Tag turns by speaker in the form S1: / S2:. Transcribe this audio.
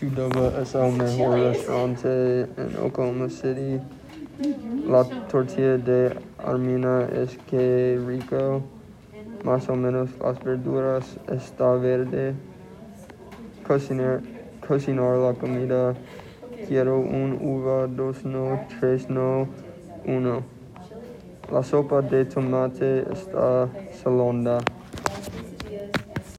S1: Qdoba es el mejor restaurante en Oklahoma City. La tortilla de Armina es que rico. Más o menos las verduras está verde. Cocinar, cocinar la comida. Quiero un uva, dos no, tres no, uno. La sopa de tomate está salonda.